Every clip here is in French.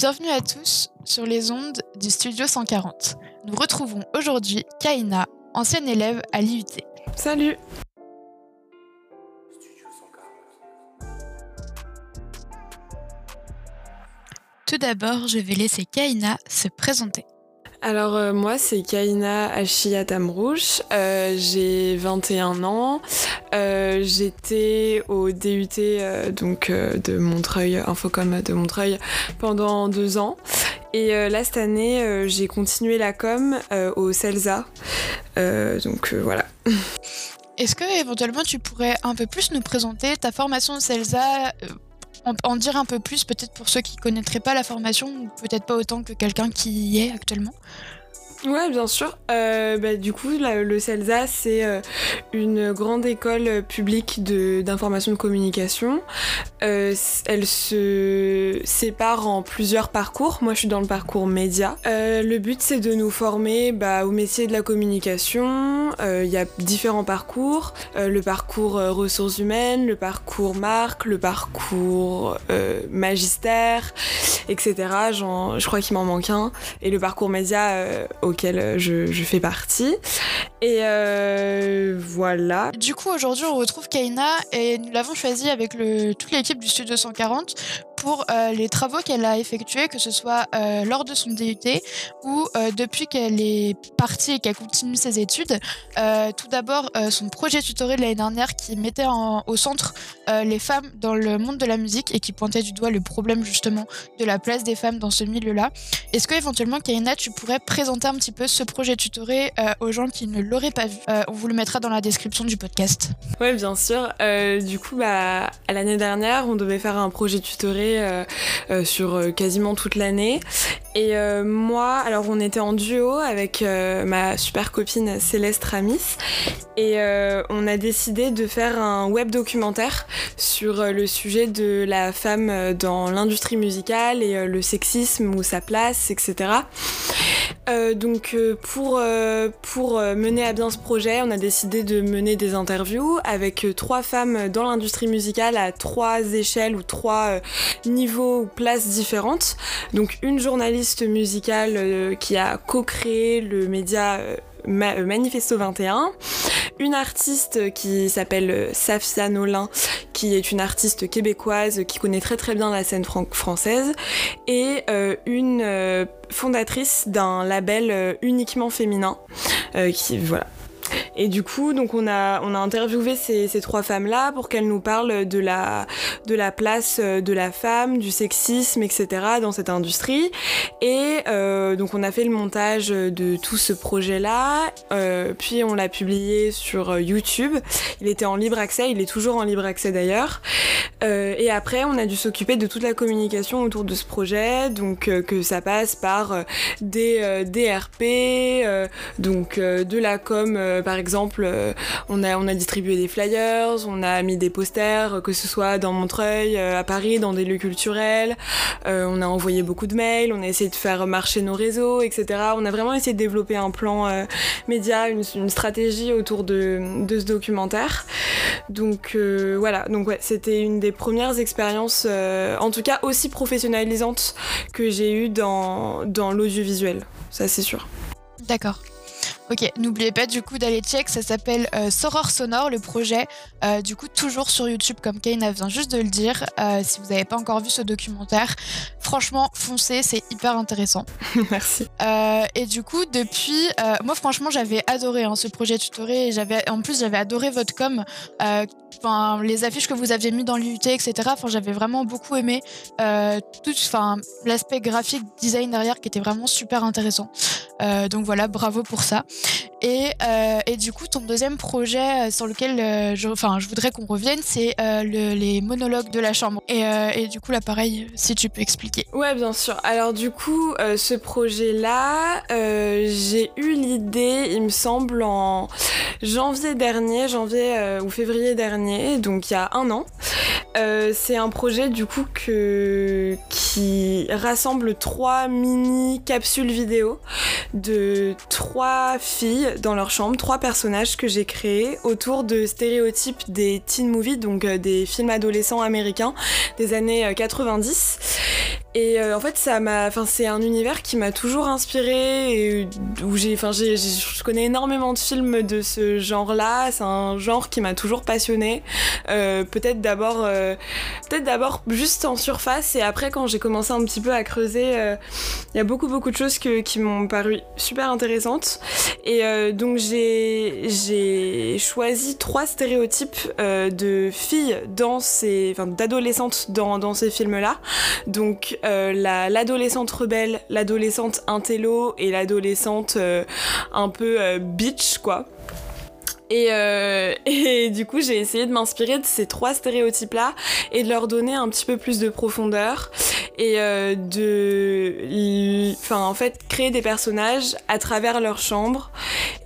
Bienvenue à tous sur les ondes du Studio 140. Nous retrouvons aujourd'hui Kaina, ancienne élève à l'IUT. Salut Tout d'abord, je vais laisser Kaina se présenter. Alors euh, moi c'est Kaina Achiatam Rouge, euh, j'ai 21 ans, euh, j'étais au DUT donc de Montreuil, Infocom de Montreuil pendant deux ans. Et là cette année j'ai continué la com au CELSA, donc voilà. Est-ce que éventuellement tu pourrais un peu plus nous présenter ta formation CELSA? En, dire un peu plus, peut-être pour ceux qui connaîtraient pas la formation, ou peut-être pas autant que quelqu'un qui y est actuellement? Ouais, bien sûr. Euh, bah, du coup, le CELSA, c'est euh, une grande école publique d'information de, communication. Euh, elle se sépare en plusieurs parcours. Moi, je suis dans le parcours média. le but, c'est de nous former bah, au métier de la communication. Il y a différents parcours. le parcours ressources humaines, le parcours marque, le parcours magistère, etc. je crois qu'il m'en manque un. Et le parcours média auquel euh, je, fais partie. Et euh, voilà. Du coup, aujourd'hui, on retrouve Kaina et nous l'avons choisi avec toute l'équipe du Studio 140 pour euh, les travaux qu'elle a effectués, que ce soit euh, lors de son DUT ou depuis qu'elle est partie et qu'elle continue ses études. tout d'abord, son projet tutoré de l'année dernière qui mettait au centre les femmes dans le monde de la musique et qui pointait du doigt le problème justement de la place des femmes dans ce milieu-là. Est-ce que éventuellement, Kaina, tu pourrais présenter un petit peu ce projet tutoré aux gens qui ne vu On vous le mettra dans la description du podcast. Oui, bien sûr. du coup, bah, l'année dernière, on devait faire un projet tutoré euh, euh, sur euh, quasiment toute l'année. Et moi, alors on était en duo avec ma super copine Céleste Ramis et on a décidé de faire un web documentaire sur le sujet de la femme dans l'industrie musicale et le sexisme ou sa place, etc. donc pour, pour mener à bien ce projet, on a décidé de mener des interviews avec trois femmes dans l'industrie musicale à trois échelles ou trois niveaux ou places différentes. Donc une journaliste musicale euh, qui a co-créé le média euh, euh, Manifesto 21, une artiste qui s'appelle Safia Nolin, qui est une artiste québécoise qui connaît très très bien la scène française, et une fondatrice d'un label uniquement féminin, qui voilà, et du coup, donc on a, on a interviewé ces, ces trois femmes-là pour qu'elles nous parlent de la, de la place euh, de la femme, du sexisme, etc. dans cette industrie. Et euh, donc on a fait le montage de tout ce projet-là, euh, puis on l'a publié sur YouTube. Il était en libre accès, il est toujours en libre accès d'ailleurs. Euh, et après, on a dû s'occuper de toute la communication autour de ce projet, donc euh, que ça passe par des DRP, donc de la com par exemple, euh, on, a, on a distribué des flyers, on a mis des posters, que ce soit dans Montreuil, euh, à Paris, dans des lieux culturels. Euh, on a envoyé beaucoup de mails, on a essayé de faire marcher nos réseaux, etc. On a vraiment essayé de développer un plan média, une, stratégie autour de, ce documentaire. Donc voilà, donc ouais, c'était une des premières expériences, en tout cas aussi professionnalisantes que j'ai eues dans, dans l'audiovisuel, ça c'est sûr. D'accord. Ok, n'oubliez pas du coup d'aller check, ça s'appelle euh, Soror Sonore, le projet. Euh, du coup, toujours sur YouTube, comme Kaina vient juste de le dire. Euh, si vous n'avez pas encore vu ce documentaire, franchement, foncez, c'est hyper intéressant. Merci. et du coup, depuis, moi franchement, j'avais adoré hein, ce projet tutoré. J'avais, en plus, j'avais adoré votre com. Les affiches que vous aviez mis dans l'UT, etc. J'avais vraiment beaucoup aimé tout, enfin, l'aspect graphique, design derrière, qui était vraiment super intéressant. donc voilà, bravo pour ça. Et, euh, et, du coup, ton deuxième projet euh, sur lequel euh, je, je voudrais qu'on revienne, c'est les monologues de la chambre. Et, du coup, là, pareil, si tu peux expliquer. Ouais, bien sûr. Alors, du coup, ce projet-là, j'ai eu l'idée, il me semble, en janvier dernier, janvier ou février dernier, donc il y a un an. c'est un projet, du coup, qui rassemble trois mini capsules vidéo de trois filles dans leur chambre, trois personnages que j'ai créés autour de stéréotypes des teen movies, donc euh, des films adolescents américains des années 90. Et euh, en fait, ça m'a, enfin, c'est un univers qui m'a toujours inspiré et où j'ai, enfin, j'ai, je connais énormément de films de ce genre-là. C'est un genre qui m'a toujours passionné. Euh, peut-être d'abord, euh, peut-être d'abord juste en surface et après quand j'ai commencé un petit peu à creuser, il y a beaucoup beaucoup de choses que, qui m'ont paru super intéressantes. Et donc j'ai, j'ai choisi trois stéréotypes de filles dans ces, enfin, d'adolescentes dans, dans ces films-là. Donc euh, l'adolescente rebelle, l'adolescente intello et l'adolescente euh, un peu euh, bitch, quoi. Et, et, du coup, j'ai essayé de m'inspirer de ces trois stéréotypes-là et de leur donner un petit peu plus de profondeur et de, enfin, en fait, créer des personnages à travers leur chambre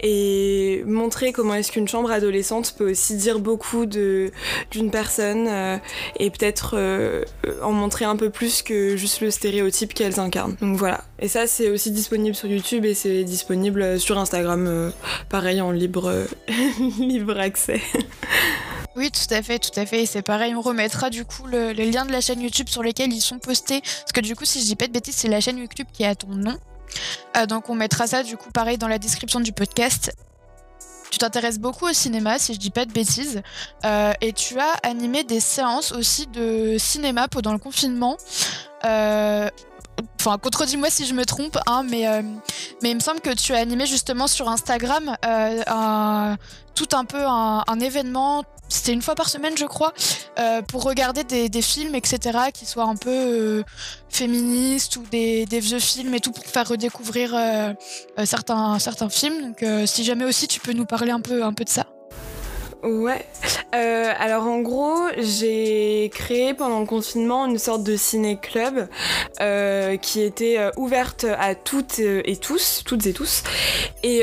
et montrer comment est-ce qu'une chambre adolescente peut aussi dire beaucoup d'une personne euh, et peut-être euh, en montrer un peu plus que juste le stéréotype qu'elles incarnent. Donc voilà. Et ça c'est aussi disponible sur YouTube et c'est disponible sur Instagram, euh, pareil en libre libre accès. Oui, tout à fait, tout à fait. Et c'est pareil, on remettra du coup le, les liens de la chaîne YouTube sur lesquels ils sont postés. Parce que du coup, si je dis pas de bêtises, c'est la chaîne YouTube qui a ton nom. Euh, donc on mettra ça du coup pareil dans la description du podcast. Tu t'intéresses beaucoup au cinéma, si je dis pas de bêtises, euh, et tu as animé des séances aussi de cinéma pendant le confinement. Euh, enfin, contredis-moi si je me trompe, hein, mais, mais il me semble que tu as animé justement sur Instagram tout un peu un événement c'était une fois par semaine, je crois, euh, pour regarder des, films, etc., qui soient un peu euh, féministes ou des, vieux films et tout, pour faire redécouvrir euh, certains, certains films. Donc, si jamais aussi tu peux nous parler un peu, un peu de ça. Ouais. Euh, alors en gros, j'ai créé pendant le confinement une sorte de ciné-club euh, qui était euh, ouverte à toutes et tous, toutes et tous. Et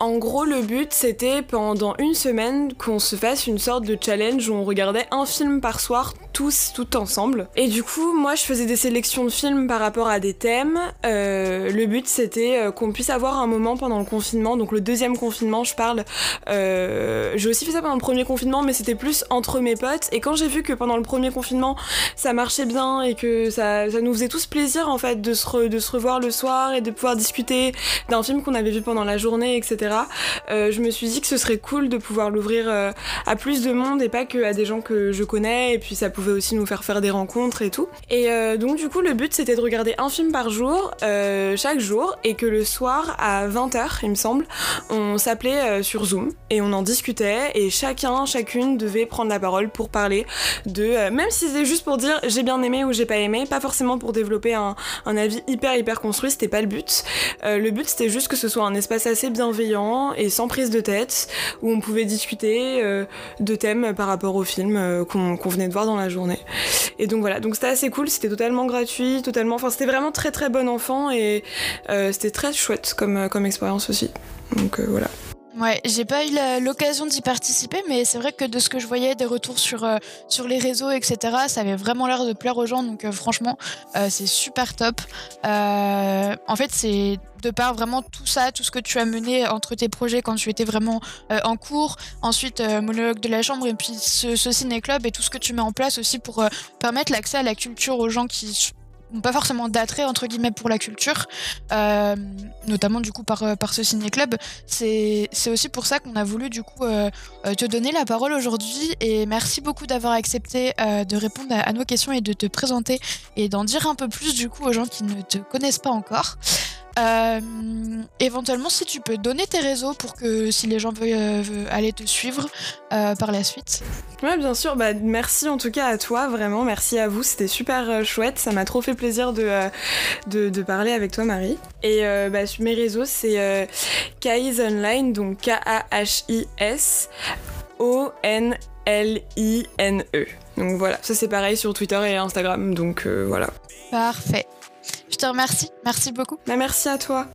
en gros, le but c'était pendant une semaine qu'on se fasse une sorte de challenge où on regardait un film par soir tous, tout ensemble. Et du coup, moi je faisais des sélections de films par rapport à des thèmes. le but c'était qu'on puisse avoir un moment pendant le confinement, donc le deuxième confinement, je parle. j'ai aussi fait ça pendant premier confinement, mais c'était plus entre mes potes. Et quand j'ai vu que pendant le premier confinement, ça marchait bien et que ça, ça nous faisait tous plaisir en fait de se, de se revoir le soir et de pouvoir discuter d'un film qu'on avait vu pendant la journée, etc. Euh, je me suis dit que ce serait cool de pouvoir l'ouvrir euh, à plus de monde et pas que à des gens que je connais. Et puis ça pouvait aussi nous faire faire des rencontres et tout. Et euh, donc du coup, le but c'était de regarder un film par jour, chaque jour, et que le soir à 20h, il me semble, on s'appelait sur Zoom et on en discutait et chaque chacun, chacune devait prendre la parole pour parler de, euh, même si c'était juste pour dire j'ai bien aimé ou j'ai pas aimé, pas forcément pour développer un, avis hyper hyper construit, c'était pas le but. Euh, le but c'était juste que ce soit un espace assez bienveillant et sans prise de tête, où on pouvait discuter euh, de thèmes par rapport au film qu'on venait de voir dans la journée. Et donc voilà, donc c'était assez cool, c'était totalement gratuit, totalement, enfin c'était vraiment très très bon enfant et c'était très chouette comme, comme expérience aussi. Donc voilà. Ouais, j'ai pas eu l'occasion d'y participer, mais c'est vrai que de ce que je voyais, des retours sur, euh, sur les réseaux, etc., ça avait vraiment l'air de plaire aux gens, donc euh, franchement, euh, c'est super top. en fait, c'est de par vraiment tout ça, tout ce que tu as mené entre tes projets quand tu étais vraiment en cours, ensuite monologue de la chambre, et puis ce, ce ciné-club et tout ce que tu mets en place aussi pour permettre l'accès à la culture aux gens qui pas forcément d'attrait entre guillemets pour la culture, euh, notamment du coup par, euh, ce ciné-club. C'est aussi pour ça qu'on a voulu du coup euh, te donner la parole aujourd'hui et merci beaucoup d'avoir accepté de répondre à, nos questions et de te présenter et d'en dire un peu plus du coup aux gens qui ne te connaissent pas encore. Euh, éventuellement, si tu peux donner tes réseaux pour que si les gens veulent, euh, aller te suivre euh, par la suite. Ouais, bien sûr. Bah, merci en tout cas à toi, vraiment. Merci à vous. C'était super chouette. Ça m'a trop fait plaisir de, de, parler avec toi, Marie. Et bah, mes réseaux, c'est Kais Online, donc K-A-H-I-S O-N-L-I-N-E. Donc voilà, ça c'est pareil sur Twitter et Instagram, donc voilà. Parfait. Je te remercie. Merci beaucoup. Bah, merci à toi.